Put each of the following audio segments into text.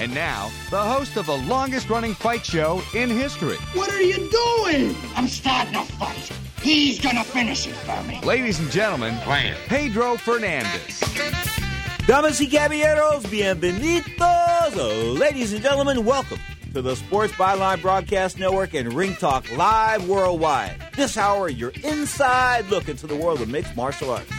And now, the host of the longest running fight show in history. What are you doing? I'm starting a fight. He's gonna finish it for me. Ladies and gentlemen, Pedro Fernandez. Damas y caballeros, bienvenidos. Oh, ladies and gentlemen, welcome to the Sports Byline Broadcast Network and Ring Talk live worldwide. This hour, your inside look into the world of mixed martial arts.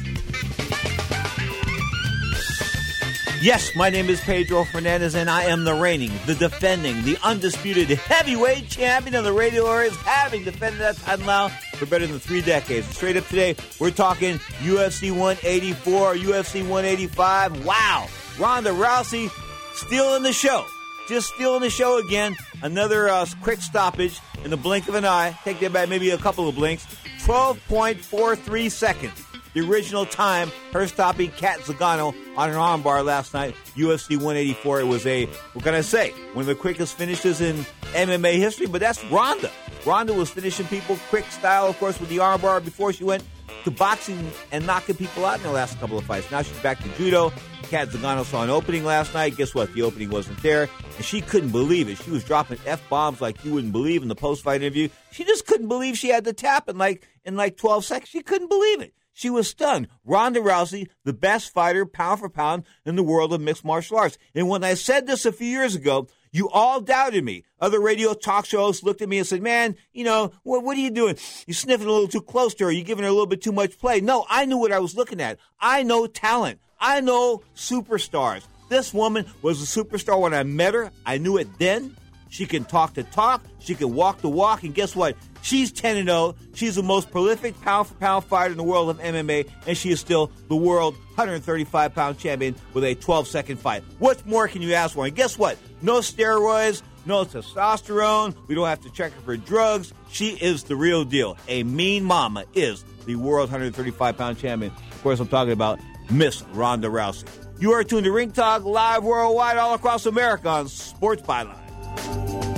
Yes, my name is Pedro Fernandez, and I am the reigning, the defending, the undisputed heavyweight champion of the radio areas, having defended that title now for better than three decades. Straight up today, we're talking UFC 184, UFC 185. Wow, Ronda Rousey stealing the show, just stealing the show again. Another uh, quick stoppage in the blink of an eye. Take that back, maybe a couple of blinks. 12.43 seconds the original time her stopping Kat Zingano on an armbar last night, UFC 184. It was a, what can I say, one of the quickest finishes in MMA history, but that's Ronda. Ronda was finishing people quick style, of course, with the armbar before she went to boxing and knocking people out in the last couple of fights. Now she's back to judo. Kat Zingano saw an opening last night. Guess what? The opening wasn't there. And she couldn't believe it. She was dropping F bombs like you wouldn't believe in the post fight interview. She just couldn't believe she had to tap in like in like 12 seconds. She couldn't believe it. She was stunned. Ronda Rousey, the best fighter pound for pound in the world of mixed martial arts. And when I said this a few years ago, you all doubted me. Other radio talk shows looked at me and said, Man, you know, what, what are you doing? You're sniffing a little too close to her. You're giving her a little bit too much play. No, I knew what I was looking at. I know talent. I know superstars. This woman was a superstar when I met her. I knew it then. She can talk the talk. She can walk the walk. And guess what? She's 10 and 0. She's the most prolific pound for pound fighter in the world of MMA, and she is still the world 135 pound champion with a 12 second fight. What more can you ask for? And guess what? No steroids, no testosterone. We don't have to check her for drugs. She is the real deal. A mean mama is the world 135 pound champion. Of course, I'm talking about Miss Ronda Rousey. You are tuned to Ring Talk live worldwide all across America on Sports Byline. Bye.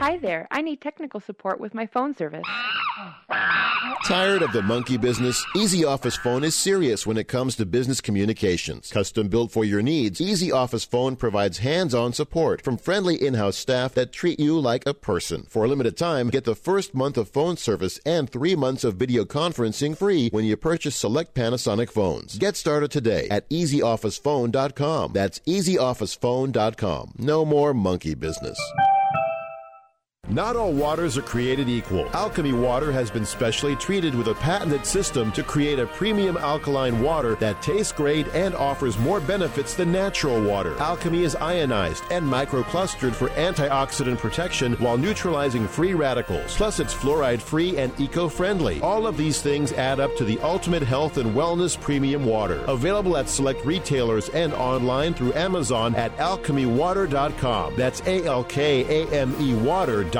Hi there. I need technical support with my phone service. Tired of the monkey business? Easy Office Phone is serious when it comes to business communications. Custom built for your needs, Easy Office Phone provides hands-on support from friendly in-house staff that treat you like a person. For a limited time, get the first month of phone service and three months of video conferencing free when you purchase select Panasonic phones. Get started today at EasyOfficePhone.com. That's EasyOfficePhone.com. No more monkey business. Not all waters are created equal. Alkame Water has been specially treated with a patented system to create a premium alkaline water that tastes great and offers more benefits than natural water. Alkame is ionized and microclustered for antioxidant protection while neutralizing free radicals. Plus, it's fluoride free and eco friendly. All of these things add up to the ultimate health and wellness premium water. Available at select retailers and online through Amazon at alkamewater.com. That's A L K A M E water.com.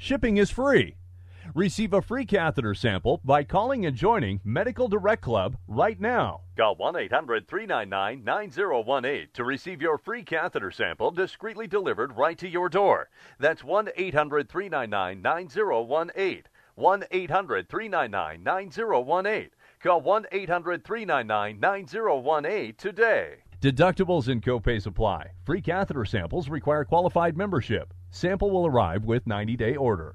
Shipping is free. Receive a free catheter sample by calling and joining Medical Direct Club right now. Call 1 800 399 9018 to receive your free catheter sample discreetly delivered right to your door. That's 1 800 399 9018. 1 800 399 9018. Call 1 800 399 9018 today. Deductibles and copays apply. Free catheter samples require qualified membership. Sample will arrive with 90 day order.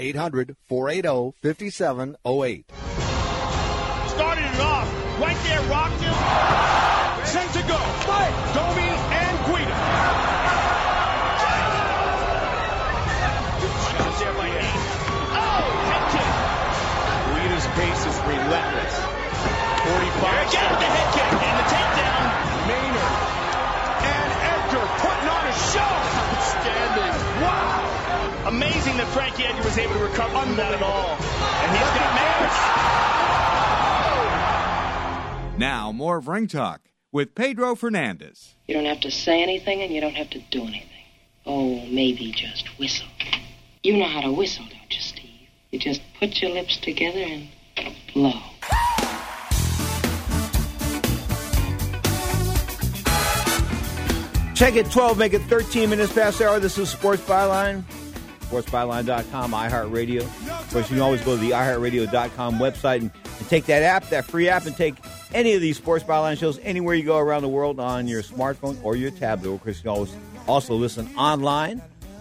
800 480 5708. Started it off. Right there, rocked him. Sends a go. Fight. Domi and Guida. Shot there by Hayes. Oh, head kick. Guida's pace is relentless. 45. Again, the head Amazing that Frankie Edgar was able to recover from that at all. And he's got Maynard. Now, more of Ring Talk with Pedro Fernandez. You don't have to say anything and you don't have to do anything. Oh, maybe just whistle. You know how to whistle, don't you, Steve? You just put your lips together and blow. Check it 12, make it 13 minutes past the hour. This is Sports Byline. SportsByline.com, iHeartRadio. Of course, you can always go to the iHeartRadio.com website and, and take that app, that free app, and take any of these Sports Byline shows anywhere you go around the world on your smartphone or your tablet. Of course, you can always also listen online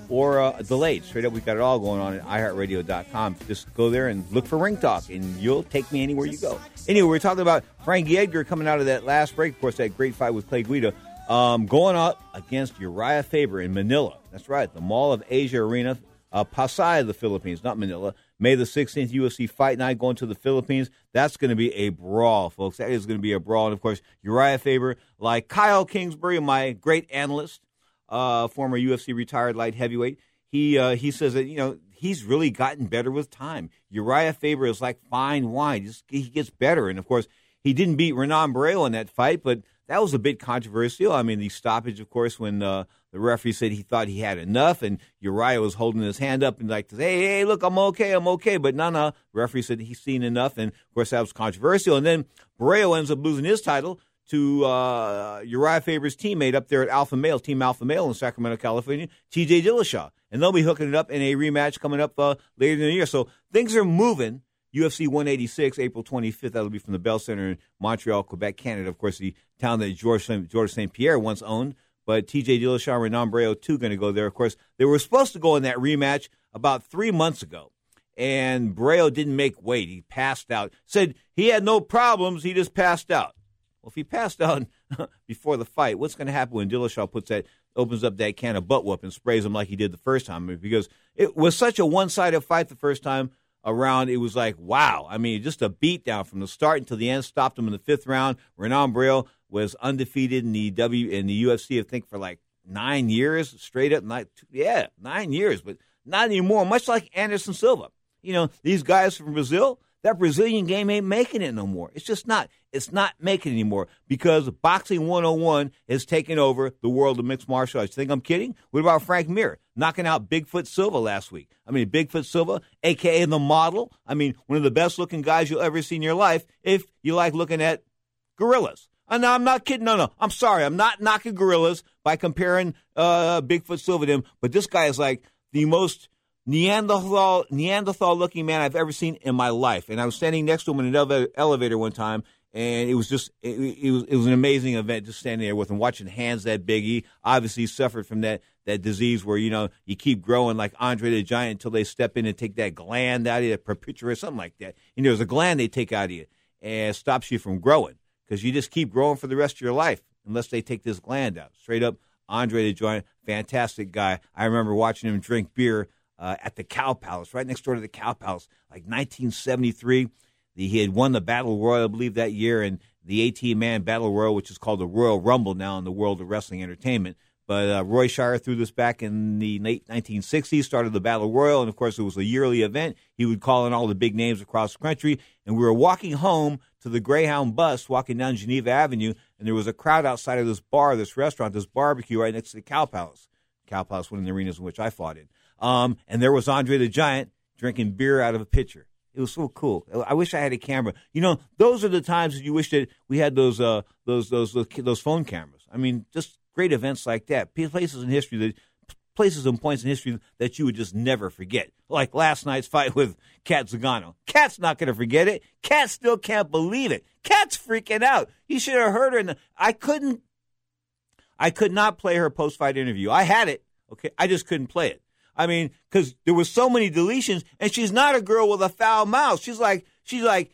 or uh, delayed. Straight up, we've got it all going on at iHeartRadio.com. Just go there and look for Ring Talk, and you'll take me anywhere you go. Anyway, we're talking about Frankie Edgar coming out of that last break. Of course, that great fight with Clay Guida. Um, going up against Uriah Faber in Manila. That's right, the Mall of Asia Arena, uh, Pasay, the Philippines, not Manila. May the 16th UFC Fight Night going to the Philippines. That's going to be a brawl, folks. That is going to be a brawl. And of course, Uriah Faber, like Kyle Kingsbury, my great analyst, uh, former UFC retired light heavyweight, he uh, he says that you know he's really gotten better with time. Uriah Faber is like fine wine; Just, he gets better. And of course, he didn't beat Renan Barão in that fight, but that was a bit controversial. I mean, the stoppage, of course, when uh, the referee said he thought he had enough, and Uriah was holding his hand up and like, "Hey, hey, look, I'm okay, I'm okay." But no, no, referee said he's seen enough, and of course that was controversial. And then Barão ends up losing his title to uh, Uriah Faber's teammate up there at Alpha Male, Team Alpha Male in Sacramento, California, T.J. Dillashaw, and they'll be hooking it up in a rematch coming up uh, later in the year. So things are moving. UFC 186, April 25th. That'll be from the Bell Center in Montreal, Quebec, Canada. Of course, the town that George George St. Pierre once owned. But TJ Dillashaw and Barão, too, going to go there. Of course, they were supposed to go in that rematch about three months ago. And Barão didn't make weight. He passed out. Said he had no problems. He just passed out. Well, if he passed out before the fight, what's going to happen when Dillashaw puts that, opens up that can of butt whoop and sprays him like he did the first time? Because it was such a one sided fight the first time around, it was like, wow. I mean, just a beatdown from the start until the end. Stopped him in the fifth round. Renan Barão was undefeated in the W in the UFC, I think, for like nine years straight up. Nine, yeah, nine years, but not anymore. Much like Anderson Silva. You know, these guys from Brazil, that Brazilian game ain't making it no more. It's just not. It's not making it anymore because Boxing 101 is taking over the world of mixed martial arts. Think I'm kidding? What about Frank Mir knocking out Bigfoot Silva last week? I mean, Bigfoot Silva, aka the model. I mean, one of the best looking guys you'll ever see in your life if you like looking at gorillas. And I'm not kidding. No, no. I'm sorry. I'm not knocking gorillas by comparing uh, Bigfoot Silva to him. But this guy is like the most Neanderthal Neanderthal looking man I've ever seen in my life. And I was standing next to him in an elevator one time, and it was just it, it, was it was an amazing event just standing there with him watching hands that big. He obviously suffered from that that disease where you know you keep growing like Andre the Giant until they step in and take that gland out of you, perpetua or something like that. And there's a gland they take out of you and stops you from growing because you just keep growing for the rest of your life unless they take this gland out. Straight up, Andre the Giant, fantastic guy. I remember watching him drink beer uh, at the Cow Palace, right next door to the Cow Palace, like 1973. The, he had won the Battle Royal, I believe, that year, and the 18 man Battle Royal, which is called the Royal Rumble now in the world of wrestling entertainment. But uh, Roy Shire threw this back in the late 1960s, started the Battle Royal, and of course, it was a yearly event. He would call in all the big names across the country, and we were walking home to the Greyhound bus, walking down Geneva Avenue, and there was a crowd outside of this bar, this restaurant, this barbecue right next to the Cow Palace. Cow Palace, one of the arenas in which I fought in. Um, and there was Andre the Giant drinking beer out of a pitcher. It was so cool. I wish I had a camera. You know, those are the times that you wish that we had those uh, those those those, phone cameras. I mean, just great events like that, places in history that places and points in history that you would just never forget. Like last night's fight with Cat Zingano. Cat's not going to forget it. Cat still can't believe it. Cat's freaking out. You should have heard her. The, I couldn't. I could not play her post fight interview. I had it. Okay, I just couldn't play it. I mean, because there were so many deletions, and she's not a girl with a foul mouth. She's like, she's like,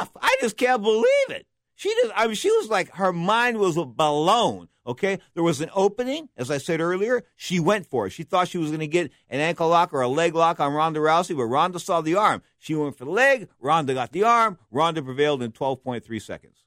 F. I just can't believe it. She just, I mean, she was like, her mind was a balloon. Okay, there was an opening, as I said earlier. She went for it. She thought she was going to get an ankle lock or a leg lock on Ronda Rousey, but Ronda saw the arm. She went for the leg. Ronda got the arm. Ronda prevailed in 12.3 seconds.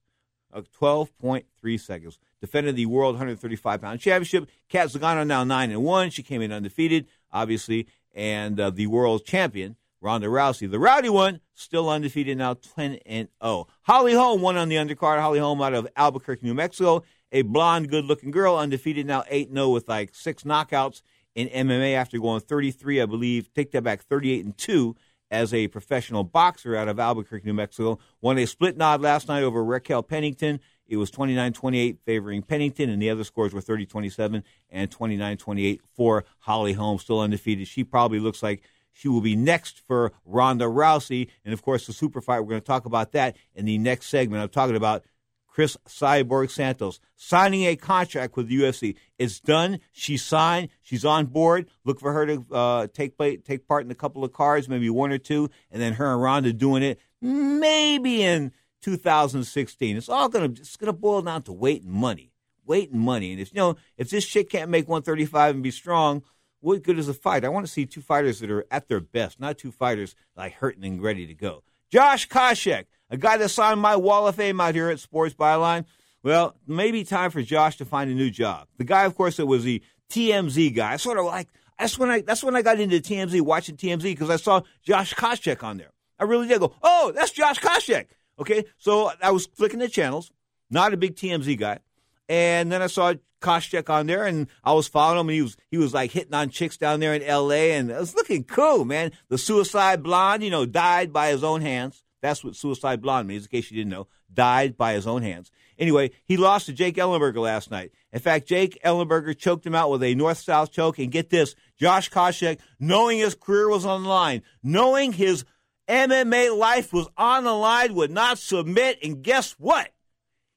Uh, 12.3 seconds. Defended the World 135 pound championship. Cat Zingano now nine and one. She came in undefeated, obviously, and uh, the world champion Ronda Rousey, the rowdy one, still undefeated now 10 and 0. Holly Holm won on the undercard. Holly Holm out of Albuquerque, New Mexico a blonde, good looking girl, undefeated now 8 0 with like six knockouts in MMA after going 33, I believe, take that back, 38 and 2 as a professional boxer out of Albuquerque, New Mexico. Won a split nod last night over Raquel Pennington. It was 29 28 favoring Pennington, and the other scores were 30 27 and 29 28 for Holly Holm, still undefeated. She probably looks like she will be next for Ronda Rousey. And of course, the super fight, we're going to talk about that in the next segment. I'm talking about Chris Cyborg Santos signing a contract with the UFC. It's done. She signed. She's on board. Look for her to uh, take play, take part in a couple of cards, maybe one or two, and then her and Ronda doing it maybe in 2016. It's all gonna it's gonna boil down to weight and money, weight and money. And if you know if this chick can't make 135 and be strong, what good is a fight? I want to see two fighters that are at their best, not two fighters like hurting and ready to go. Josh Koscheck a guy that's on my wall of fame out here at Sports Byline. Well, maybe time for Josh to find a new job. The guy, of course, that was the TMZ guy. Sort of like that's when I that's when I got into TMZ, watching TMZ because I saw Josh Koscheck on there. I really did go, oh, that's Josh Koscheck. Okay, so I was flicking the channels, not a big TMZ guy, and then I saw Koscheck on there, and I was following him, and he was he was like hitting on chicks down there in L.A., and it was looking cool, man. The suicide blonde, you know, died by his own hands. That's what Suicide Blonde means, in case you didn't know. Died by his own hands. Anyway, he lost to Jake Ellenberger last night. In fact, Jake Ellenberger choked him out with a north south choke. And get this Josh Koscheck, knowing his career was on the line, knowing his MMA life was on the line, would not submit. And guess what?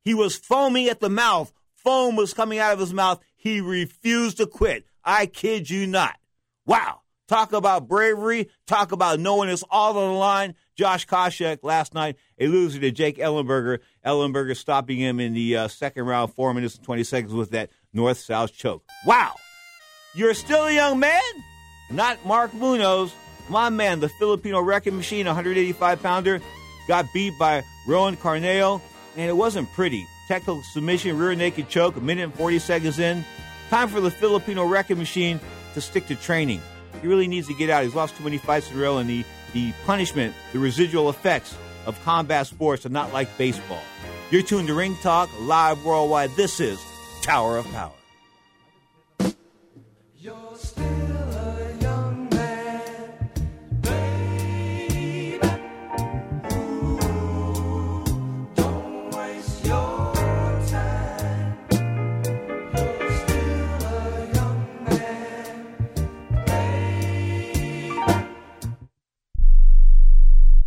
He was foaming at the mouth. Foam was coming out of his mouth. He refused to quit. I kid you not. Wow. Talk about bravery. Talk about knowing it's all on the line. Josh Koscheck last night, a loser to Jake Ellenberger. Ellenberger stopping him in the uh, second round, four minutes and 20 seconds with that north south choke. Wow. You're still a young man? Not Mark Munoz. My man, the Filipino wrecking machine, 185 pounder, got beat by Roan Carneiro, and it wasn't pretty. Technical submission, rear naked choke, a minute and 40 seconds in. Time for the Filipino wrecking machine to stick to training. He really needs to get out. He's lost too many fights in a row, and the the punishment, the residual effects of combat sports are not like baseball. You're tuned to Ring Talk, live worldwide. This is Tower of Power.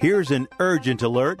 Here's an urgent alert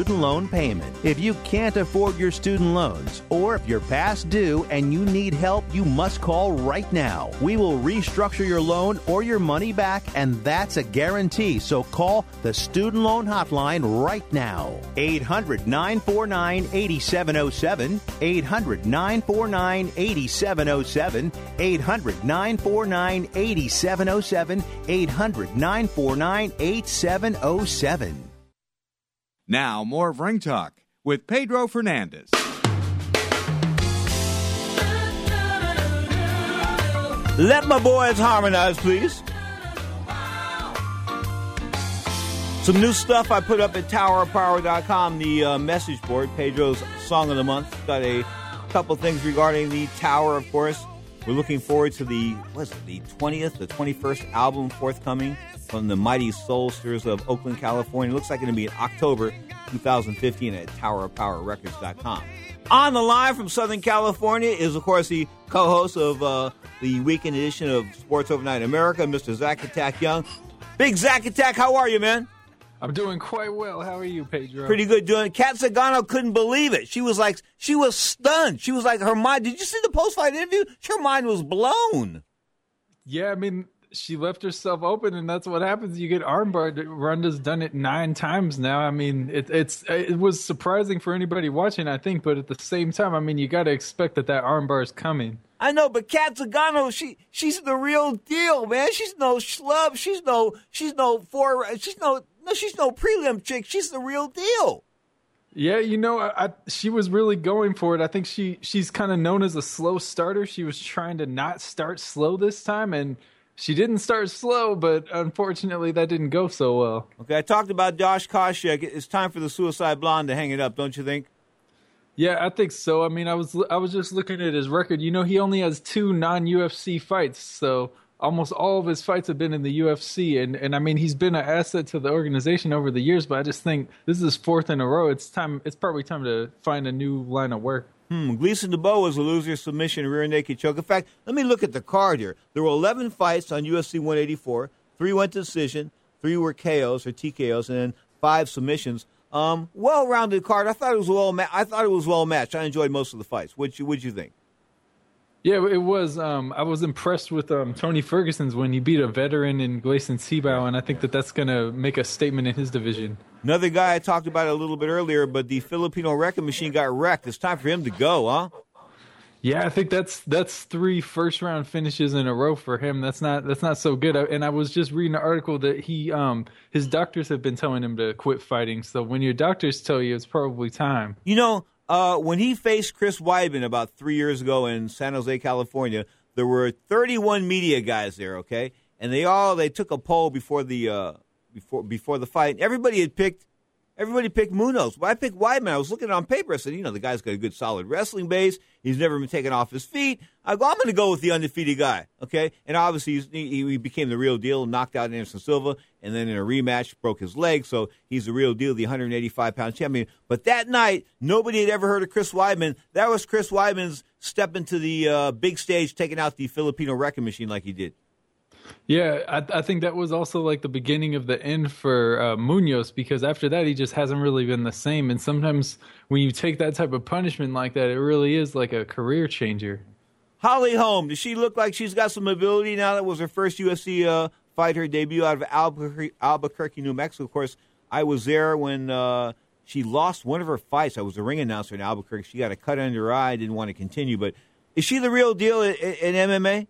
loan payment. If you can't afford your student loans, or if you're past due and you need help, you must call right now. We will restructure your loan or your money back, and that's a guarantee. So call the Student Loan Hotline right now. 800 949 8707. 800 949 8707. 800 949 8707. 800 949 8707. Now, more of Ring Talk with Pedro Fernandez. Let my boys harmonize, please. Some new stuff I put up at towerofpower.com, the uh, message board, Pedro's Song of the Month. Got a couple things regarding the Tower, of course. We're looking forward to the what is it, the 20th, the 21st album forthcoming from the Mighty Soulsters of Oakland, California. It looks like to be in October 2015 at TowerOfPowerRecords.com. On the line from Southern California is, of course, the co-host of uh, the weekend edition of Sports Overnight America, Mr. Zach Attack Young. Big Zach Attack, how are you, man? I'm doing quite well. How are you, Pedro? Pretty good. Doing. Kat Zingano couldn't believe it. She was like, she was stunned. She was like, her mind. Did you see the post-fight interview? Her mind was blown. Yeah, I mean, she left herself open, and that's what happens. You get armbarred. Ronda's done it nine times now. I mean, it, it's it was surprising for anybody watching, I think, but at the same time, I mean, you got to expect that that armbar is coming. I know, but Kat Zingano, she she's the real deal, man. She's no schlub. She's no she's no for she's no no she's no prelim chick. She's the real deal. Yeah, you know, I, I, she was really going for it. I think she she's kind of known as a slow starter. She was trying to not start slow this time, and she didn't start slow, but unfortunately, that didn't go so well. Okay, I talked about Josh Koscheck. It's time for the Suicide Blonde to hang it up, don't you think? Yeah, I think so. I mean, I was I was just looking at his record. You know, he only has two non UFC fights, so almost all of his fights have been in the UFC, and and I mean, he's been an asset to the organization over the years. But I just think this is his fourth in a row. It's time. It's probably time to find a new line of work. Hmm. Gleison Tibau was a loser submission rear naked choke. In fact, let me look at the card here. There were 11 fights on UFC 184. Three went to decision. Three were KOs or TKOs, and then five submissions. Um, well-rounded card. I thought it was well. Ma- I thought it was well matched. I enjoyed most of the fights. What you What you think? Yeah, it was. Um, I was impressed with um, Tony Ferguson's when he beat a veteran in Gleison Tibau, and I think that that's going to make a statement in his division. Another guy I talked about a little bit earlier, but the Filipino wrecking machine got wrecked. It's time for him to go, huh? Yeah, I think that's that's three first round finishes in a row for him. That's not that's not so good. And I was just reading an article that he um his doctors have been telling him to quit fighting. So when your doctors tell you, it's probably time. You know, uh, when he faced Chris Weidman about three years ago in San Jose, California, there were 31 media guys there. Okay, and they all they took a poll before the uh, before before the fight. Everybody had picked Everybody picked Munoz. But I picked Weidman. I was looking on paper. I said, you know, the guy's got a good, solid wrestling base. He's never been taken off his feet. I go, I'm going to go with the undefeated guy. Okay, and obviously he, he became the real deal, knocked out Anderson Silva, and then in a rematch broke his leg. So he's the real deal, the 185 pound champion. But that night, nobody had ever heard of Chris Weidman. That was Chris Weidman's step into the uh, big stage, taking out the Filipino wrecking machine like he did. Yeah, I, I, think that was also like the beginning of the end for uh, Munoz because after that he just hasn't really been the same. And sometimes when you take that type of punishment like that, it really is like a career changer. Holly Holm, does she look like she's got some ability now? That was her first UFC uh, fight, her debut out of Albuquerque, Albuquerque, New Mexico. Of course, I was there when uh, she lost one of her fights. I was a ring announcer in Albuquerque. She got a cut under her eye. Didn't want to continue, but is she the real deal in, in MMA?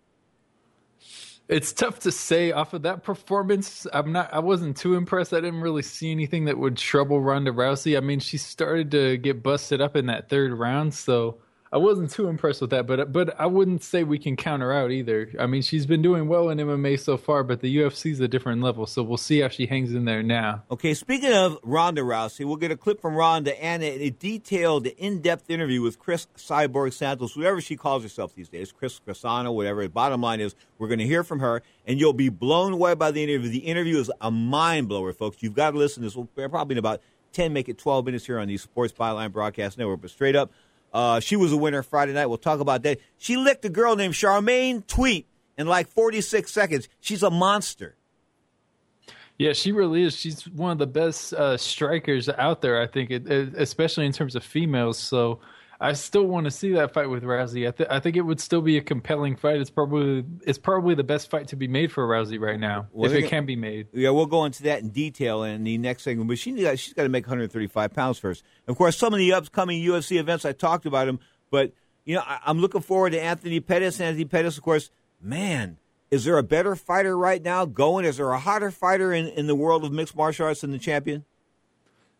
It's tough to say off of that performance. I'm not. I wasn't too impressed. I didn't really see anything that would trouble Ronda Rousey. I mean, she started to get busted up in that third round, so I wasn't too impressed with that, but but I wouldn't say we can counter out either. I mean, she's been doing well in MMA so far, but the UFC is a different level, so we'll see how she hangs in there now. Okay, speaking of Ronda Rousey, we'll get a clip from Ronda and a, detailed, in-depth interview with Chris Cyborg Santos, whoever she calls herself these days, Chris Crisano, whatever. The bottom line is, we're going to hear from her, and you'll be blown away by the interview. The interview is a mind blower, folks. You've got to listen. This will probably in about ten, make it twelve minutes here on the Sports Byline Broadcast Network. But straight up. Uh, she was a winner Friday night. We'll talk about that. She licked a girl named Charmaine Tweet in like 46 seconds. She's a monster. Yeah, she really is. She's one of the best uh, strikers out there, I think, it, it, especially in terms of females. So I still want to see that fight with Rousey. I, th- I, think it would still be a compelling fight. It's probably it's probably the best fight to be made for Rousey right now, well, if it can be made. Yeah, we'll go into that in detail in the next segment. But she she's got to make 135 pounds first. Of course, some of the upcoming UFC events I talked about them, but you know I, I'm looking forward to Anthony Pettis. Anthony Pettis, of course, man. Is there a better fighter right now going? Is there a hotter fighter in, in the world of mixed martial arts than the champion?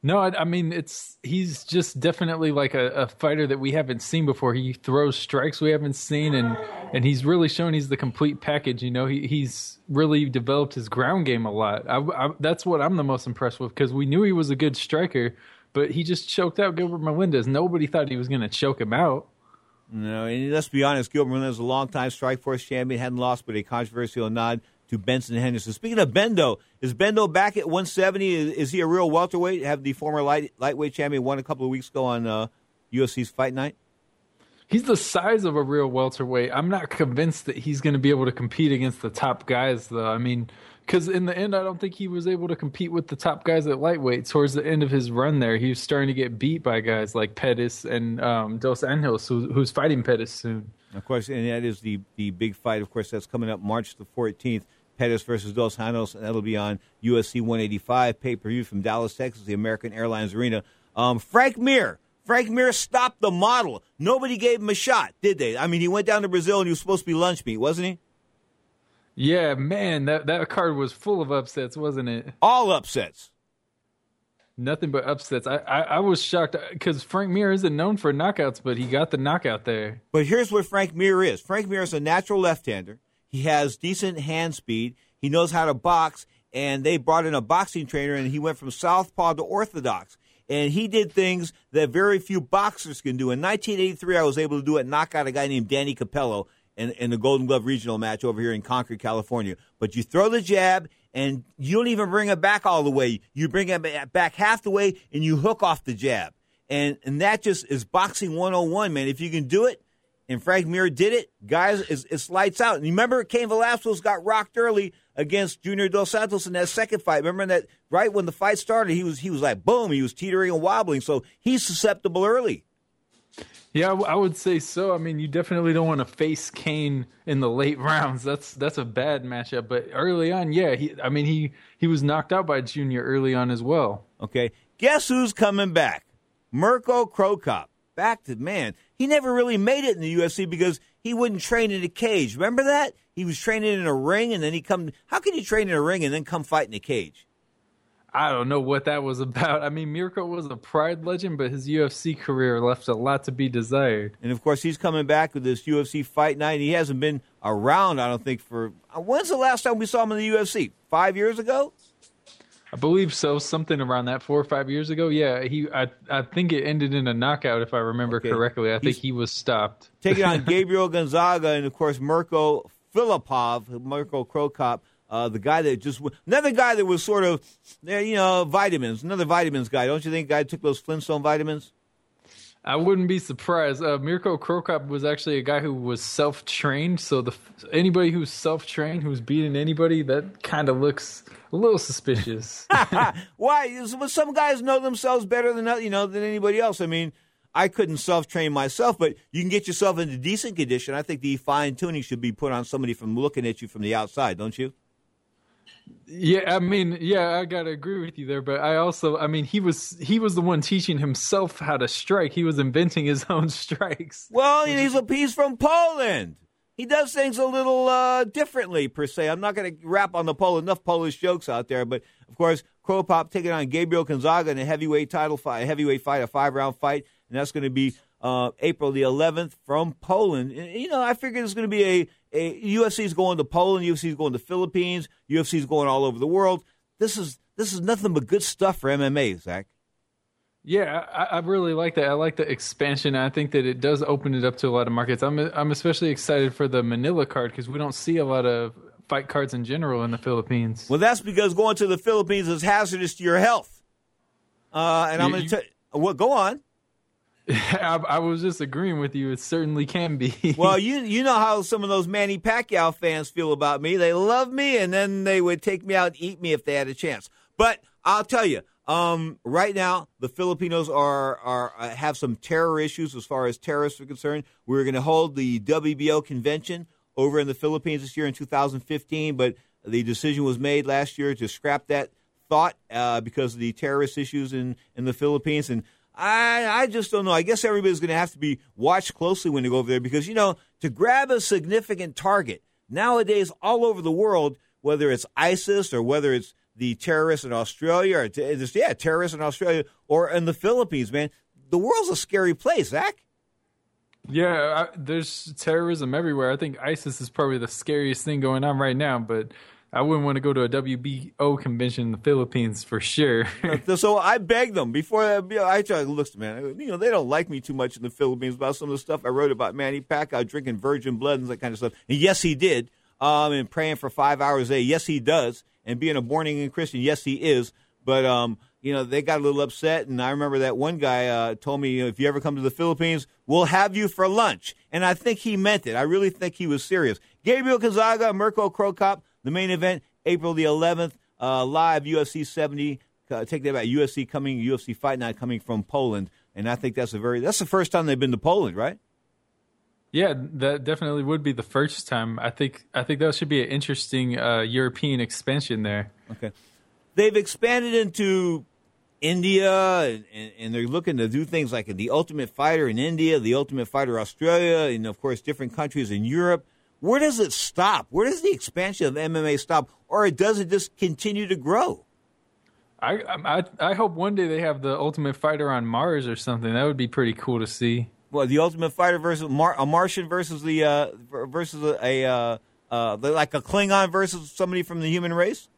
No, I, I, mean it's he's just definitely like a, a, fighter that we haven't seen before. He throws strikes we haven't seen, and and he's really shown he's the complete package. You know, he he's really developed his ground game a lot. I, I, that's what I'm the most impressed with because we knew he was a good striker, but he just choked out Gilbert Melendez. Nobody thought he was going to choke him out. No, and let's be honest, Gilbert Melendez a longtime Strikeforce champion, hadn't lost but a controversial nod to Benson Henderson. Speaking of Bendo, is Bendo back at 170? Is, is he a real welterweight? Have the former light, lightweight champion won a couple of weeks ago on uh, UFC's Fight Night? He's the size of a real welterweight. I'm not convinced that he's going to be able to compete against the top guys, though. I mean, because in the end, I don't think he was able to compete with the top guys at lightweight. Towards the end of his run there, he was starting to get beat by guys like Pettis and um, Dos Anjos, who, who's fighting Pettis soon. Of course, and that is the, the big fight, of course, that's coming up March the 14th. Pettis versus Dos Anjos, and that'll be on UFC 185 pay per view from Dallas, Texas, the American Airlines Arena. Um, Frank Mir. Frank Mir stopped the model. Nobody gave him a shot, did they? I mean, he went down to Brazil and he was supposed to be lunch meat, wasn't he? Yeah, man, that that card was full of upsets, wasn't it? All upsets. Nothing but upsets. I, I, I was shocked because Frank Mir isn't known for knockouts, but he got the knockout there. But here's what Frank Mir is Frank Mir is a natural left hander. He has decent hand speed. He knows how to box. And they brought in a boxing trainer, and he went from southpaw to orthodox. And he did things that very few boxers can do. In 1983, I was able to do it, knock out a guy named Danny Capello in, in the Golden Glove regional match over here in Concord, California. But you throw the jab, and you don't even bring it back all the way. You bring it back half the way, and you hook off the jab. And, and that just is boxing 101, man. If you can do it, and Frank Mir did it. Guys, it's, it's lights out. And you remember Cain Velasquez got rocked early against Junior Dos Santos in that second fight. Remember that right when the fight started, he was he was like boom, he was teetering and wobbling. So he's susceptible early. Yeah, I would say so. I mean, you definitely don't want to face Cain in the late rounds. That's that's a bad matchup. But early on, yeah, he. I mean, he he was knocked out by Junior early on as well. Okay, guess who's coming back? Mirko Cro Cop. Back to man. He never really made it in the UFC because he wouldn't train in a cage. Remember that? He was training in a ring, and then he come. How can you train in a ring and then come fight in a cage? I don't know what that was about. I mean, Mirko was a Pride legend, but his UFC career left a lot to be desired. And of course, he's coming back with this UFC fight night. He hasn't been around, I don't think, for. uh, When's the last time we saw him in the UFC? Five years ago? I believe so, something around that four or five years ago. Yeah, he. I I think it ended in a knockout, if I remember Okay. correctly. I think he was stopped. taking on Gabriel Gonzaga and of course Mirko Filipov, Mirko Cro Cop, uh, the guy that just another guy that was sort of there, you know, vitamins, another vitamins guy. Don't you think? Guy took those Flintstone vitamins. I wouldn't be surprised. Uh, Mirko Cro Cop was actually a guy who was self-trained. So the anybody who's self-trained, who's beating anybody, that kind of looks a little suspicious. Why? Some guys know themselves better than you know than anybody else. I mean, I couldn't self train myself, but you can get yourself into decent condition. I think the fine tuning should be put on somebody from looking at you from the outside, don't you? Yeah, I mean, yeah, I gotta agree with you there, but I also, I mean, he was he was the one teaching himself how to strike. He was inventing his own strikes. Well, he's a he's from Poland. He does things a little uh, differently, per se. I'm not to rap on the Pol enough Polish jokes out there, but of course, Cro Cop taking on Gabriel Gonzaga in a heavyweight title fight, a heavyweight fight, a five round fight, and that's going to be uh, April the 11th from Poland. And, you know, I figured it's going to be a, a UFC's going to Poland, UFC's going to the Philippines, UFC's going all over the world. This is this is nothing but good stuff for MMA, Zach. Yeah, I, I really like that. I like the expansion. I think that it does open it up to a lot of markets. I'm I'm especially excited for the Manila card because we don't see a lot of fight cards in general in the Philippines. Well, that's because going to the Philippines is hazardous to your health. Uh, and I'm going to tell what. Go on. I, I was just agreeing with you. It certainly can be. Well, you you know how some of those Manny Pacquiao fans feel about me. They love me, and then they would take me out and eat me if they had a chance. But I'll tell you, um, right now the Filipinos are are uh, have some terror issues as far as terrorists are concerned. We're going to hold the WBO convention over in the Philippines this year in 2015, but the decision was made last year to scrap that thought uh, because of the terrorist issues in in the Philippines and. I I just don't know. I guess everybody's going to have to be watched closely when they go over there because you know to grab a significant target nowadays all over the world, whether it's ISIS or whether it's the terrorists in Australia or t- it's- yeah terrorists in Australia or in the Philippines, man, the world's a scary place, Zach. Yeah, I, there's terrorism everywhere. I think ISIS is probably the scariest thing going on right now, but I wouldn't want to go to a WBO convention in the Philippines for sure. so I begged them before I, I tried. Look, man, you know they don't like me too much in the Philippines about some of the stuff I wrote about Manny Pacquiao drinking virgin blood and that kind of stuff. And yes, he did. Um, and praying for five hours a day. Yes, he does. And being a born again Christian. Yes, he is. But um, you know they got a little upset. And I remember that one guy uh, told me, if you ever come to the Philippines, we'll have you for lunch. And I think he meant it. I really think he was serious. Gabriel Gonzaga, Mirko Cro Cop, the main event, April the 11th, uh, live UFC 70. Uh, take that back. UFC coming, UFC Fight Night coming from Poland, and I think that's a very that's the first time they've been to Poland, right? yeah, that definitely would be the first time. I think I think that should be an interesting uh, European expansion there. Okay, they've expanded into India, and, and, and they're looking to do things like the Ultimate Fighter in India, the Ultimate Fighter Australia, and of course different countries in Europe. Where does it stop? Where does the expansion of MMA stop, or does it just continue to grow? I, I I hope one day they have the Ultimate Fighter on Mars or something. That would be pretty cool to see. Well, the Ultimate Fighter versus Mar- a Martian versus the uh, versus a, a uh, uh, like a Klingon versus somebody from the human race.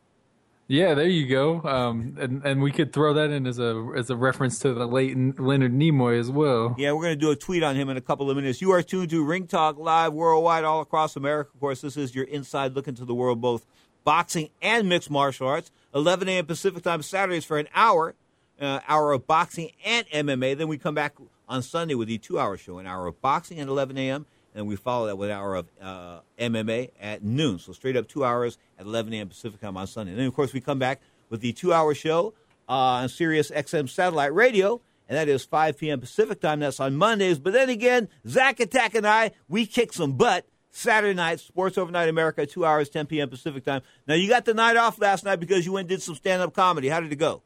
Yeah, there you go. Um, and and we could throw that in as a as a reference to the late Leonard Nimoy as well. Yeah, we're going to do a tweet on him in a couple of minutes. You are tuned to Ring Talk Live worldwide, all across America. Of course, this is your inside look into the world, both boxing and mixed martial arts. 11 a.m. Pacific time Saturdays for an hour, uh, hour of boxing and MMA. Then we come back on Sunday with the two-hour show, an hour of boxing at 11 a.m. And we follow that with an hour of uh, MMA at noon. So straight up two hours at 11 a.m. Pacific time on Sunday. And then, of course, we come back with the two-hour show uh, on Sirius XM satellite radio and that is 5 p.m. Pacific time. That's on Mondays. But then again, Zach Attack and I, we kick some butt. Saturday night, Sports Overnight America, 2 hours, 10 p.m. Pacific time. Now, you got the night off last night because you went and did some stand up comedy. How did it go?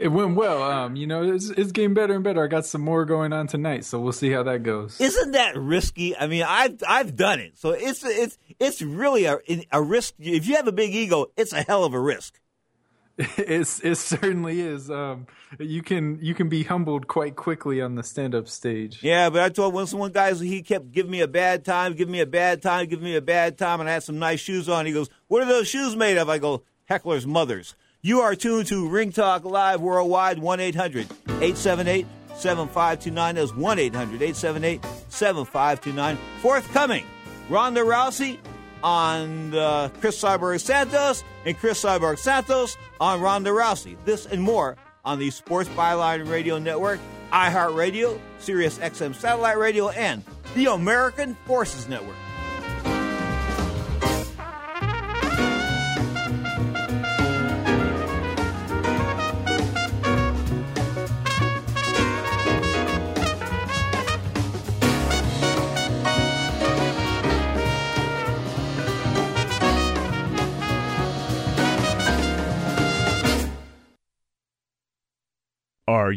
It went well. Um, you know, it's, it's getting better and better. I got some more going on tonight, so we'll see how that goes. Isn't that risky? I mean, I've I've done it, so it's it's it's really a a risk. If you have a big ego, it's a hell of a risk. It's it certainly is. Um, you can you can be humbled quite quickly on the stand up stage. Yeah, but I told one one guys he kept giving me a bad time, giving me a bad time, giving me a bad time, and I had some nice shoes on. He goes, "What are those shoes made of?" I go, "Heckler's mothers." You are tuned to Ring Talk Live Worldwide, 1 800 878 7529. That's 1 800 878 7529. Forthcoming, Ronda Rousey on uh, Chris Cyborg Santos and Chris Cyborg Santos on Ronda Rousey. This and more on the Sports Byline Radio Network, iHeartRadio, Sirius XM Satellite Radio, and the American Forces Network.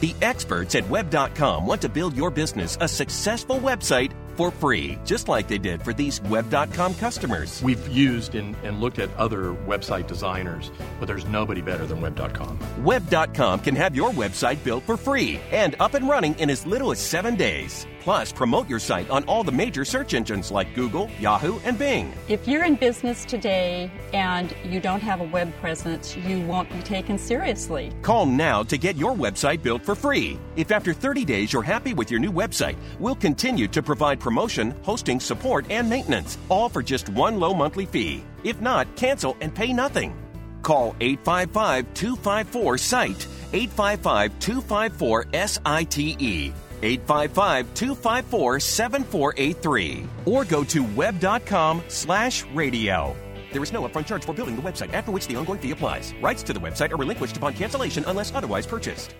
The experts at Web.com want to build your business a successful website for free, just like they did for these Web.com customers. We've used and, and, looked at other website designers, but there's nobody better than Web.com. Web.com can have your website built for free and up and running in as little as seven days. Plus, promote your site on all the major search engines like Google, Yahoo, and Bing. If you're in business today and you don't have a web presence, you won't be taken seriously. Call now to get your website built for free. If after 30 days you're happy with your new website, we'll continue to provide promotion, hosting, support, and maintenance, all for just one low monthly fee. If not, cancel and pay nothing. Call 855 254 SITE, 855 254 SITE. 855 254 7483 or go to web.com slash radio. There is no upfront charge for building the website, after which the ongoing fee applies. Rights to the website are relinquished upon cancellation unless otherwise purchased.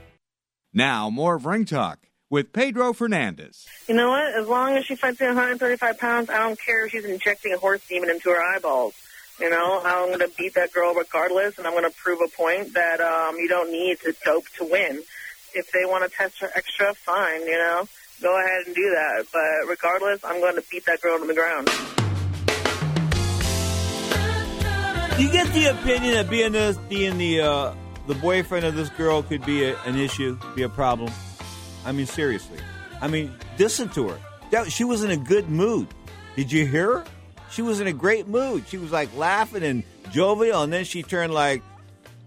Now, more of Ring Talk with Pedro Fernandez. You know what? As long as she fights in 135 pounds, I don't care if she's injecting a horse demon into her eyeballs. You know, I'm going to beat that girl regardless, and I'm going to prove a point that um, you don't need to dope to win if they want to test her extra, fine, you know, go ahead and do that. But regardless, I'm going to beat that girl to the ground. You get the opinion that being the being the uh, the boyfriend of this girl could be a, an issue, be a problem. I mean, seriously. I mean, listen to her. That, she was in a good mood. Did you hear her? She was in a great mood. She was like laughing and jovial, and then she turned like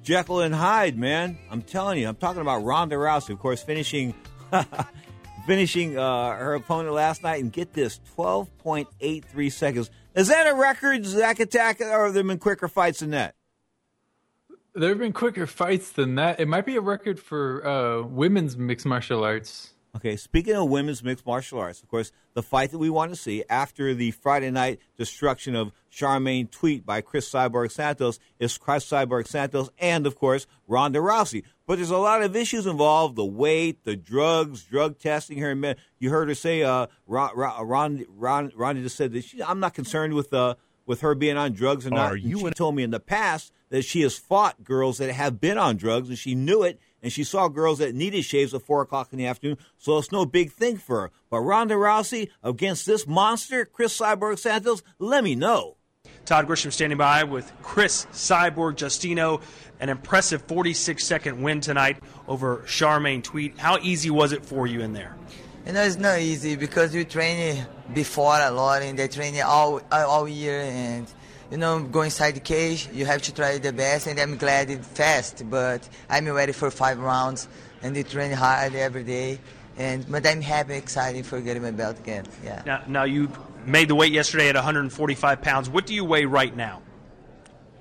Jekyll and Hyde, man. I'm telling you, I'm talking about Ronda Rousey, of course, finishing finishing uh, her opponent last night. And get this, 12.83 seconds. Is that a record, Zach Attack, or have there been quicker fights than that? There have been quicker fights than that. It might be a record for uh, women's mixed martial arts. Okay, speaking of women's mixed martial arts, of course, the fight that we want to see after the Friday night destruction of Charmaine Tweet by Chris Cyborg Santos is Chris Cyborg Santos and, of course, Ronda Rousey. But there's a lot of issues involved the weight, the drugs, drug testing her. You heard her say, uh, Ron, Ron, Ron, Ronda just said that she, I'm not concerned with, uh, with her being on drugs or not. Are you she in- told me in the past that she has fought girls that have been on drugs and she knew it and she saw girls that needed shaves at 4 o'clock in the afternoon, so it's no big thing for her. But Ronda Rousey against this monster, Chris Cyborg Santos, let me know. Todd Grisham standing by with Chris Cyborg Justino. An impressive 46 second win tonight over Charmaine Tweet. How easy was it for you in there? You know, it's not easy because we train before a lot and they train all all year and you know, go inside the cage, you have to try the best, and I'm glad it's fast, but I'm ready for five rounds, and they train hard every day, and but I'm happy, excited for getting my belt again. Yeah. Now, now you made the weight yesterday at 145 pounds. What do you weigh right now?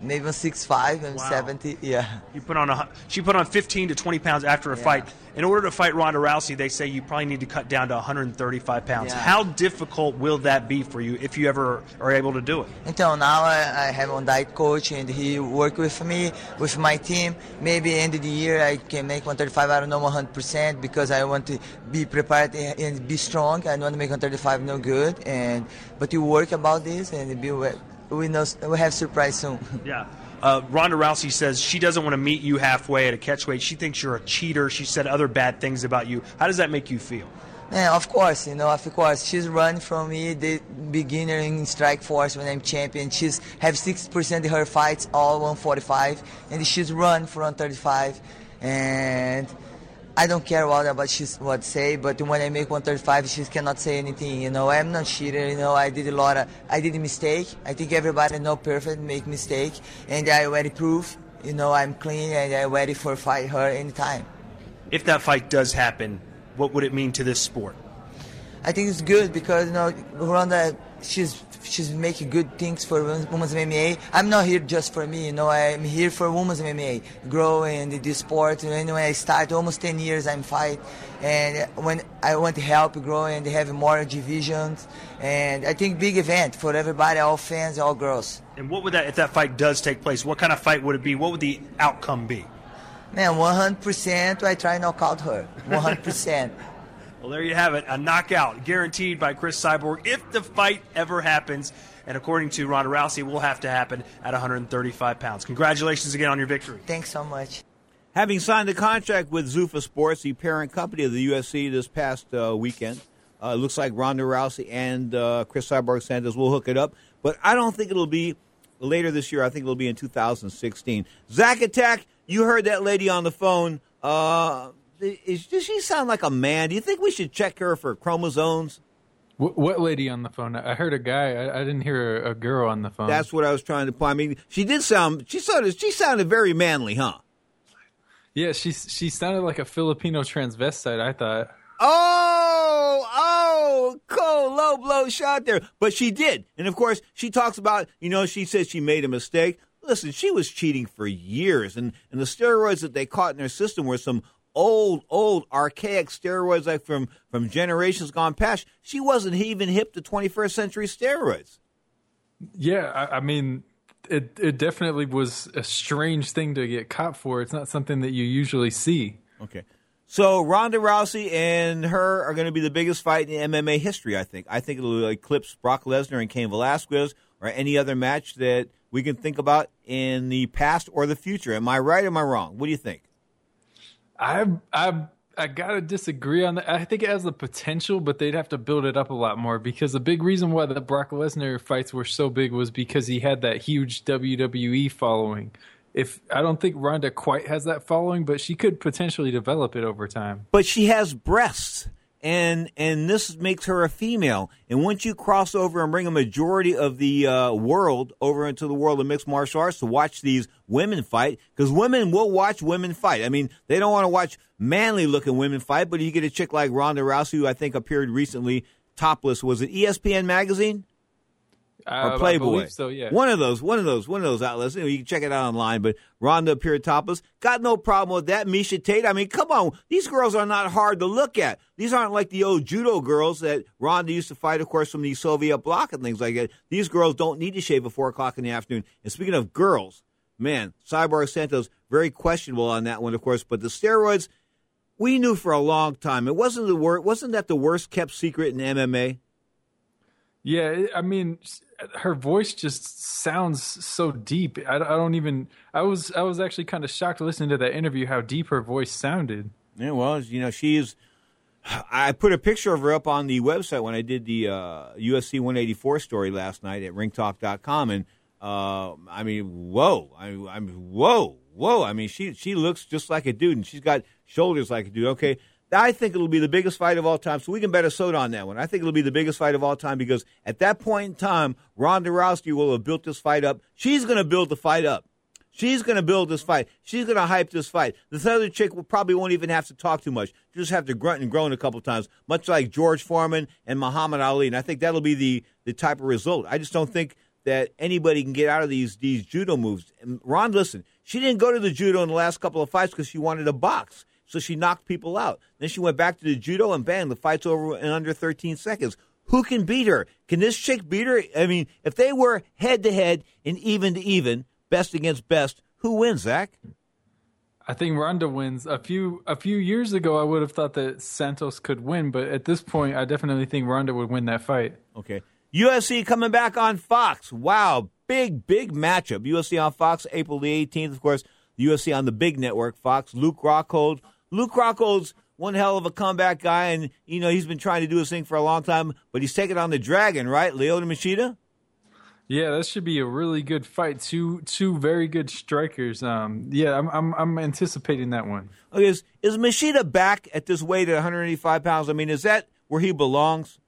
Maybe I'm 6'5", I'm Wow. 70, yeah. You put on a, she put on 15 to 20 pounds after a fight. In order to fight Ronda Rousey, they say you probably need to cut down to 135 pounds. Yeah. How difficult will that be for you if you ever are able to do it? Until now I, I have one diet coach and he work with me, with my team. Maybe end of the year I can make 135. I don't know 100% because I want to be prepared and and be strong. I don't want to make 135 no good. And but you work about this and be we know we have surprise soon. Yeah. Uh, Ronda Rousey says she doesn't want to meet you halfway at a catchweight. She thinks you're a cheater. She said other bad things about you. How does that make you feel? Yeah, of course, you know, of course. She's run from me, the beginner in Strike Force when I'm champion. She's have 60% of her fights all 145, and she's run for 135. And I don't care what about she's what say, but when I make 135, she cannot say anything. You know, I'm not cheater. You know, I did a lot of, I did a mistake. I think everybody know perfect make mistake, and I already prove. You know, I'm clean and I'm ready for fight her anytime. If that fight does happen, what would it mean to this sport? I think it's good because you know Ronda she's she's making good things for women's MMA. I'm not here just for me, you know. I'm here for women's MMA, growing this sport. And when I start, almost 10 years I'm fight, and when I want to help grow and have more divisions, and I think big event for everybody, all fans, all girls. And what would that, if that fight does take place, what kind of fight would it be? What would the outcome be? Man, 100% I try knock out her, 100%. Well, there you have it. A knockout guaranteed by Chris Cyborg if the fight ever happens. And according to Ronda Rousey, it will have to happen at 135 pounds. Congratulations again on your victory. Thanks so much. Having signed a contract with Zuffa Sports, the parent company of the UFC, this past uh, weekend, uh, it looks like Ronda Rousey and uh, Chris Cyborg Santos will hook it up. But I don't think it'll be later this year. I think it'll be in 2016. Zach Attack, you heard that lady on the phone. Uh, is, does she sound like a man? Do you think we should check her for chromosomes? What, what lady on the phone? I heard a guy. I, I didn't hear a, a girl on the phone. That's what I was trying to point. I mean, she did sound. She sounded. She sounded very manly, huh? yeah, she she sounded like a Filipino transvestite. I thought. Oh, oh, cold low blow shot there. But she did. And of course, she talks about, you know, she says she made a mistake. Listen, she was cheating for years. And, and the steroids that they caught in her system were some old, old, archaic steroids like from, from generations gone past. She wasn't even hip to 21st century steroids. Yeah, I, I mean, it it definitely was a strange thing to get caught for. It's not something that you usually see. Okay. So Ronda Rousey and her are going to be the biggest fight in MMA history. I think. I think it'll eclipse Brock Lesnar and Cain Velasquez or any other match that we can think about in the past or the future. Am I right? or Am I wrong? What do you think? I I I gotta disagree on that. I think it has the potential, but they'd have to build it up a lot more because the big reason why the Brock Lesnar fights were so big was because he had that huge WWE following, if I don't think Ronda quite has that following, but she could potentially develop it over time. But she has breasts. And and this makes her a female. And once you cross over and bring a majority of the uh, world over into the world of mixed martial arts to watch these women fight, because women will watch women fight. I mean, they don't want to watch manly looking women fight, but you get a chick like Ronda Rousey, who I think appeared recently topless. Was it ESPN magazine? Or Playboy. so, yeah. One of those, one of those, one of those outlets. You, can check it out online. But Ronda appeared topless. Got no problem with that. Miesha Tate. I mean, come on. These girls are not hard to look at. These aren't like the old judo girls that Ronda used to fight, of course, from the Soviet bloc and things like that. These girls don't need to shave at four o'clock in the afternoon. And speaking of girls, man, Cyborg Santos very questionable on that one, of course. But the steroids, we knew for a long time. It wasn't the wor- Wasn't that the worst kept secret in MMA? Yeah, I mean, her voice just sounds so deep. I, I don't even. I was I was actually kind of shocked listening to that interview how deep her voice sounded. Yeah, well, you know, she's. I put a picture of her up on the website when I did the uh, UFC 184 story last night at ringtalk.com, and uh, I mean, whoa! I, I mean, whoa, whoa! I mean, she she looks just like a dude, and she's got shoulders like a dude. Okay, I think it'll be the biggest fight of all time, so we can bet a soda on that one. I think it'll be the biggest fight of all time because at that point in time, Ronda Rousey will have built this fight up. She's going to build the fight up. She's going to build this fight. She's going to hype this fight. This other chick will probably won't even have to talk too much. She'll just have to grunt and groan a couple times, much like George Foreman and Muhammad Ali. And I think that'll be the, the type of result. I just don't think that anybody can get out of these these judo moves. And Ron, listen, she didn't go to the judo in the last couple of fights because she wanted to box. So she knocked people out. Then she went back to the judo and bang, the fight's over in under 13 seconds. Who can beat her? Can this chick beat her? I mean, if they were head to head and even to even, best against best, who wins, Zach? I think Ronda wins. A few a few years ago, I would have thought that Santos could win, but at this point, I definitely think Ronda would win that fight. Okay. UFC coming back on Fox. Wow, big, big matchup. UFC on Fox, April the 18th, of course. UFC on the big network, Fox. Luke Rockhold. Luke Rockhold's one hell of a comeback guy, and, you know, he's been trying to do his thing for a long time, but he's taking on the Dragon, right? Lyoto Machida? Yeah, that should be a really good fight. Two two very good strikers. Um, yeah, I'm I'm, I'm anticipating that one. Okay, is, is Machida back at this weight at 185 pounds? I mean, is that where he belongs?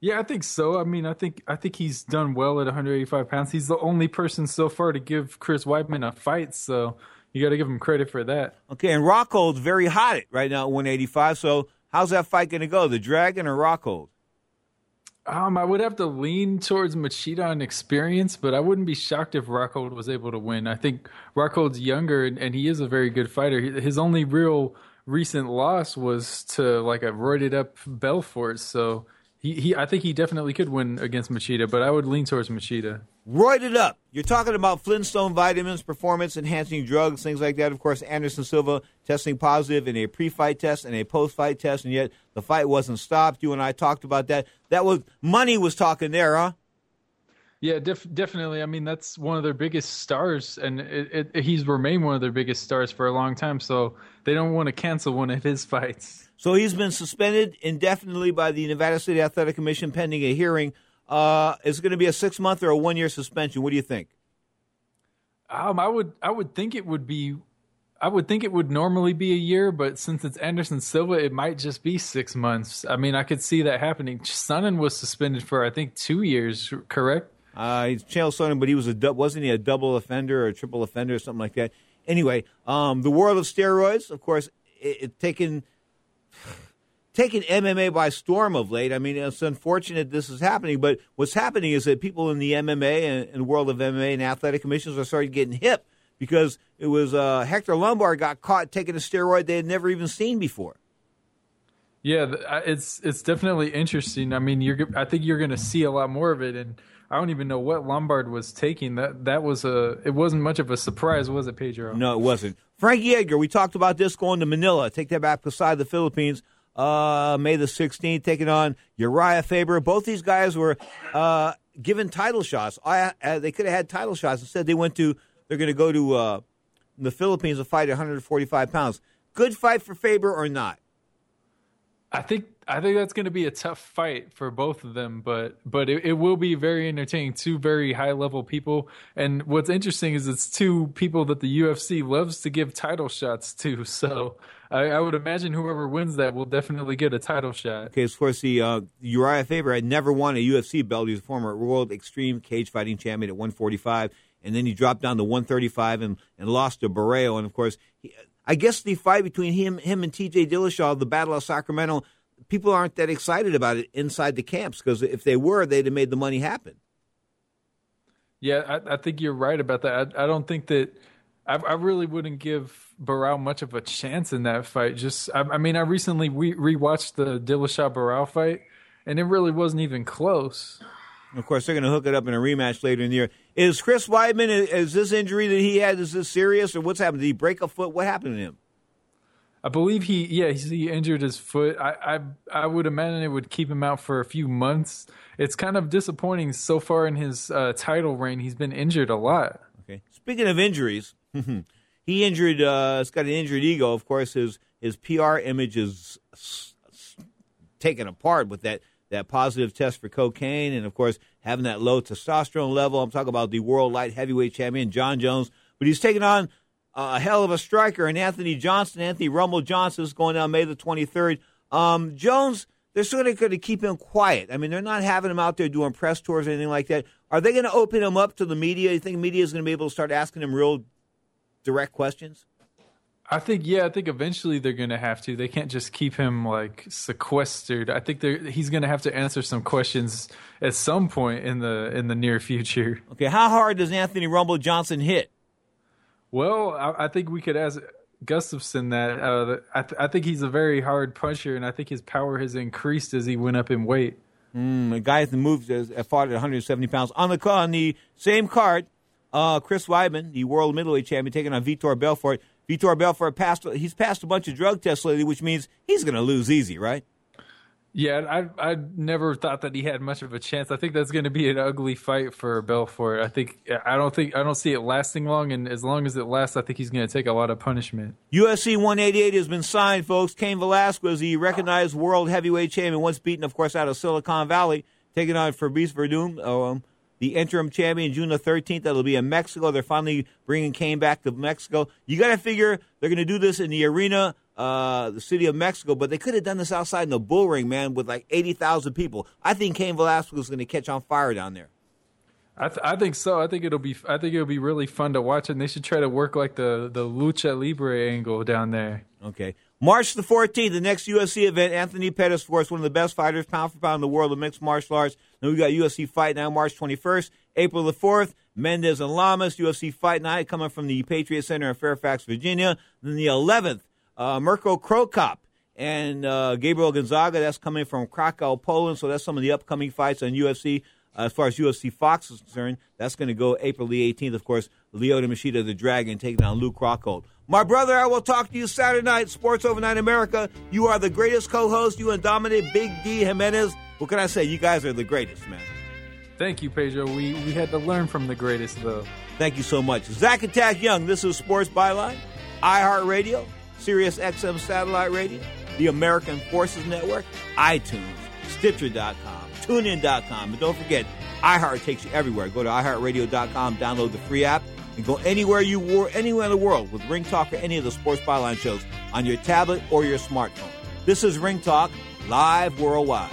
Yeah, I think so. I mean, I think I think he's done well at 185 pounds. He's the only person so far to give Chris Weidman a fight, so you got to give him credit for that. Okay, and Rockhold's very hot right now at 185. So how's that fight going to go? The Dragon or Rockhold? Um, I would have to lean towards Machida on experience, but I wouldn't be shocked if Rockhold was able to win. I think Rockhold's younger and, and he is a very good fighter. His only real recent loss was to like a roided up Belfort, so he, he I think he definitely could win against Machida, but I would lean towards Machida. Roided up. You're talking about Flintstone vitamins, performance enhancing drugs, things like that. Of course, Anderson Silva testing positive in a pre fight test and a post fight test, and yet the fight wasn't stopped. You and I talked about that. That was money was talking there, huh? Yeah, def- definitely. I mean, that's one of their biggest stars, and it, it, he's remained one of their biggest stars for a long time. So they don't want to cancel one of his fights. So he's been suspended indefinitely by the Nevada City Athletic Commission pending a hearing. Uh, is it going to be a six month or a one year suspension? What do you think? Um, I would I would think it would be I would think it would normally be a year, but since it's Anderson Silva, it might just be six months. I mean, I could see that happening. Sonnen was suspended for I think two years, correct? Uh, he's Chael Sonnen, but he was a wasn't he a double offender or a triple offender or something like that? Anyway, um, the world of steroids, of course, it, it taken taken MMA by storm of late. I mean, it's unfortunate this is happening, but what's happening is that people in the MMA and, and world of MMA and athletic commissions are starting getting hip because it was uh, Hector Lombard got caught taking a steroid they had never even seen before. Yeah, it's it's definitely interesting. I mean, you're I think you're going to see a lot more of it, and I don't even know what Lombard was taking. That that was a it wasn't much of a surprise, was it, Pedro? No, it wasn't. Frankie Edgar, we talked about this going to Manila. Take that back beside the Philippines. Uh, May the 16th, taking on Uriah Faber. Both these guys were uh, given title shots. I, uh, they could have had title shots. Instead, they went to, they're going to go to uh, the Philippines to fight at 145 pounds. Good fight for Faber or not? I think I think that's going to be a tough fight for both of them, but but it, it will be very entertaining. Two very high level people, and what's interesting is it's two people that the UFC loves to give title shots to. So I, I would imagine whoever wins that will definitely get a title shot. Okay, of course, the uh, Uriah Faber had never won a UFC belt. He was a former World Extreme Cage Fighting Champion at 145, and then he dropped down to 135 and, and lost to Barão. And of course, he, I guess the fight between him him and T.J. Dillashaw, the Battle of Sacramento people aren't that excited about it inside the camps because if they were, they'd have made the money happen. Yeah, I, I think you're right about that. I, I don't think that I, I, really wouldn't give Barao much of a chance in that fight. Just, I, I mean, I recently re- rewatched the Dillashaw Barao fight, and it really wasn't even close. Of course, they're going to hook it up in a rematch later in the year. Is Chris Weidman is, is this injury that he had is this serious or what's happened? Did he break a foot? What happened to him? I believe he, yeah, he injured his foot. I, I, I would imagine it would keep him out for a few months. It's kind of disappointing so far in his uh, title reign. He's been injured a lot. Okay. Speaking of injuries, he injured. Uh, it's got an injured ego. Of course, his his PR image is taken apart with that that positive test for cocaine, and of course having that low testosterone level. I'm talking about the world light heavyweight champion John Jones, but he's taking on a hell of a striker, and Anthony Johnson, Anthony Rumble Johnson, is going down May the 23rd. Um, Jones, they're sort of going to keep him quiet. I mean, they're not having him out there doing press tours or anything like that. Are they going to open him up to the media? You think media is going to be able to start asking him real direct questions? I think yeah, I think eventually they're going to have to. They can't just keep him like sequestered. I think he's going to have to answer some questions at some point in the in the near future. Okay, how hard does Anthony Rumble Johnson hit? Well, I, I think we could ask Gustafsson that. Uh, I, th- I, think he's a very hard puncher, and I think his power has increased as he went up in weight. Mm, a guy that moved as fought at 170 pounds on the on the same card. Uh, Chris Weidman, the world middleweight champion, taking on Vitor Belfort. Vitor Belfort passed. He's passed a bunch of drug tests lately, which means he's going to lose easy, right? Yeah, I I never thought that he had much of a chance. I think that's going to be an ugly fight for Belfort. I think I don't think I don't see it lasting long, and as long as it lasts, I think he's going to take a lot of punishment. UFC 188 has been signed, folks. Cain Velasquez, the recognized world heavyweight champion, once beaten, of course, out of Silicon Valley, taking on Fabricio Werdum, um, the interim champion, June the 13th. That'll be in Mexico. They're finally bringing Cain back to Mexico. You got to figure they're going to do this in the arena uh, the city of Mexico, but they could have done this outside in the bull ring, man, with like 80,000 people. I think Cain Velasquez is going to catch on fire down there. I, th- I think so. I think it'll be. I think it'll be really fun to watch, and they should try to work like the the lucha libre angle down there. Okay, March the fourteenth, the next UFC event. Anthony Pettis, of course, one of the best fighters, pound for pound in the world of mixed martial arts. Then we got UFC Fight Night, March twenty first, April the fourth. Mendes and Lamas, UFC Fight Night, coming from the Patriot Center in Fairfax, Virginia. Then the eleventh, uh, Mirko Cro Cop and uh, Gabriel Gonzaga. That's coming from Krakow, Poland. So that's some of the upcoming fights on UFC. Uh, as far as UFC Fox is concerned, that's going to go April the 18th. Of course, Lyoto Machida, the Dragon, taking on Luke Rockhold. My brother, I will talk to you Saturday night, Sports Overnight America. You are the greatest co-host. You and Dominic Big D Jimenez. What can I say? You guys are the greatest, man. Thank you, Pedro. We we had to learn from the greatest, though. Thank you so much. Zach Attack Young, this is Sports Byline, iHeartRadio, Sirius XM Satellite Radio, the American Forces Network, iTunes, Stitcher.com, TuneIn.com. And don't forget, iHeart takes you everywhere. Go to iHeartRadio.com, download the free app, and go anywhere you were, anywhere in the world with Ring Talk or any of the Sports Byline shows on your tablet or your smartphone. This is Ring Talk, live worldwide.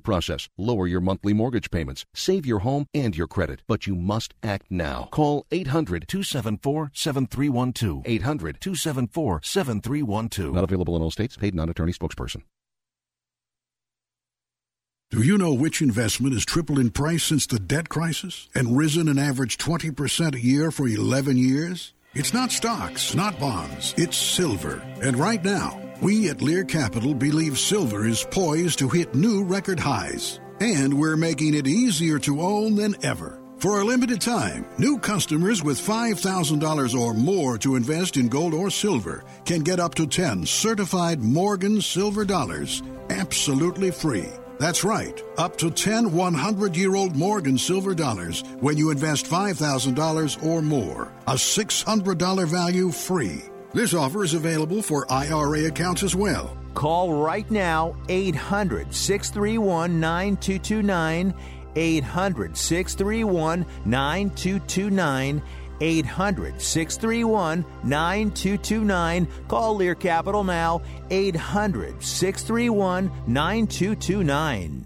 process, lower your monthly mortgage payments, save your home and your credit, but you must act now. Call 800 274 7312. 800 274 7312. Not available in all states. Paid non attorney spokesperson. Do you know which investment has tripled in price since the debt crisis and risen an average 20% a year for 11 years? It's not stocks, not bonds, it's silver. And right now, we at Lear Capital believe silver is poised to hit new record highs. And we're making it easier to own than ever. For a limited time, new customers with $5,000 or more to invest in gold or silver can get up to 10 certified Morgan silver dollars absolutely free. That's right, up to 10 100 year old Morgan silver dollars when you invest $5,000 or more. A $600 value free. This offer is available for IRA accounts as well. Call right now 800 631 9229. 800 631 9229. 800 631 9229. Call Lear Capital now. 800 631 9229.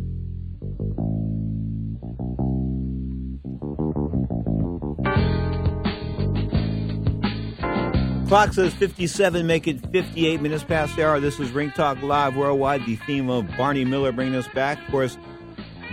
Clock says 57, make it 58 minutes past the hour. This is Ring Talk Live Worldwide, the theme of Barney Miller bringing us back. Of course,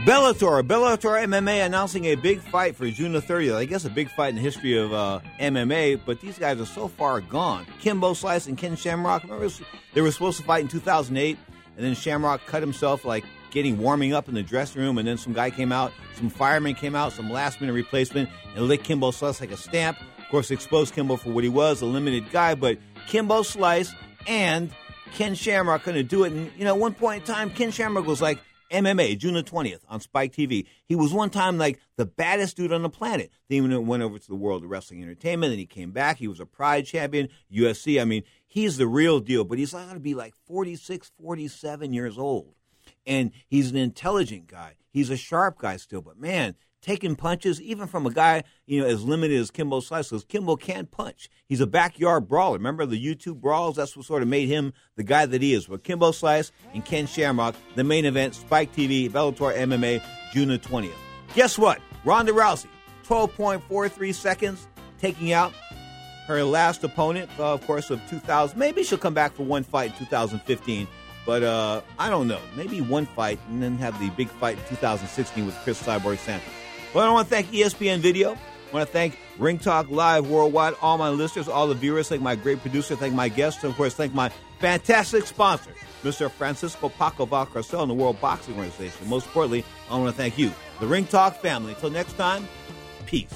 Bellator, Bellator MMA announcing a big fight for June the 30th. I guess a big fight in the history of uh, MMA, but these guys are so far gone. Kimbo Slice and Ken Shamrock, remember they were supposed to fight in 2008, and then Shamrock cut himself like getting warming up in the dressing room, and then some guy came out, some fireman came out, some last minute replacement, and licked Kimbo Slice like a stamp. Of course, exposed Kimbo for what he was, a limited guy, but Kimbo Slice and Ken Shamrock couldn't do it. And, you know, at one point in time, Ken Shamrock was like, MMA, June the 20th on Spike TV. He was one time like the baddest dude on the planet. Then he went over to the world of wrestling entertainment, and he came back. He was a Pride champion, UFC. I mean, he's the real deal, but he's got to be like 46, 47 years old. And he's an intelligent guy. He's a sharp guy still, but man, taking punches, even from a guy, you know, as limited as Kimbo Slice, because Kimbo can't punch. He's a backyard brawler. Remember the YouTube brawls? That's what sort of made him the guy that he is. But Kimbo Slice and Ken Shamrock, the main event, Spike TV, Bellator MMA, June the 20th. Guess what? Ronda Rousey, 12.43 seconds, taking out her last opponent, uh, of course, of 2000. Maybe she'll come back for one fight in 2015. But uh, I don't know. Maybe one fight and then have the big fight in 2016 with Chris Cyborg Santos. Well, I want to thank ESPN Video. I want to thank Ring Talk Live Worldwide, all my listeners, all the viewers. Thank my great producer. Thank my guests. And of course, thank my fantastic sponsor, Mr. Francisco Paco Valcarcel and the World Boxing Organization. Most importantly, I want to thank you, the Ring Talk family. Until next time, peace.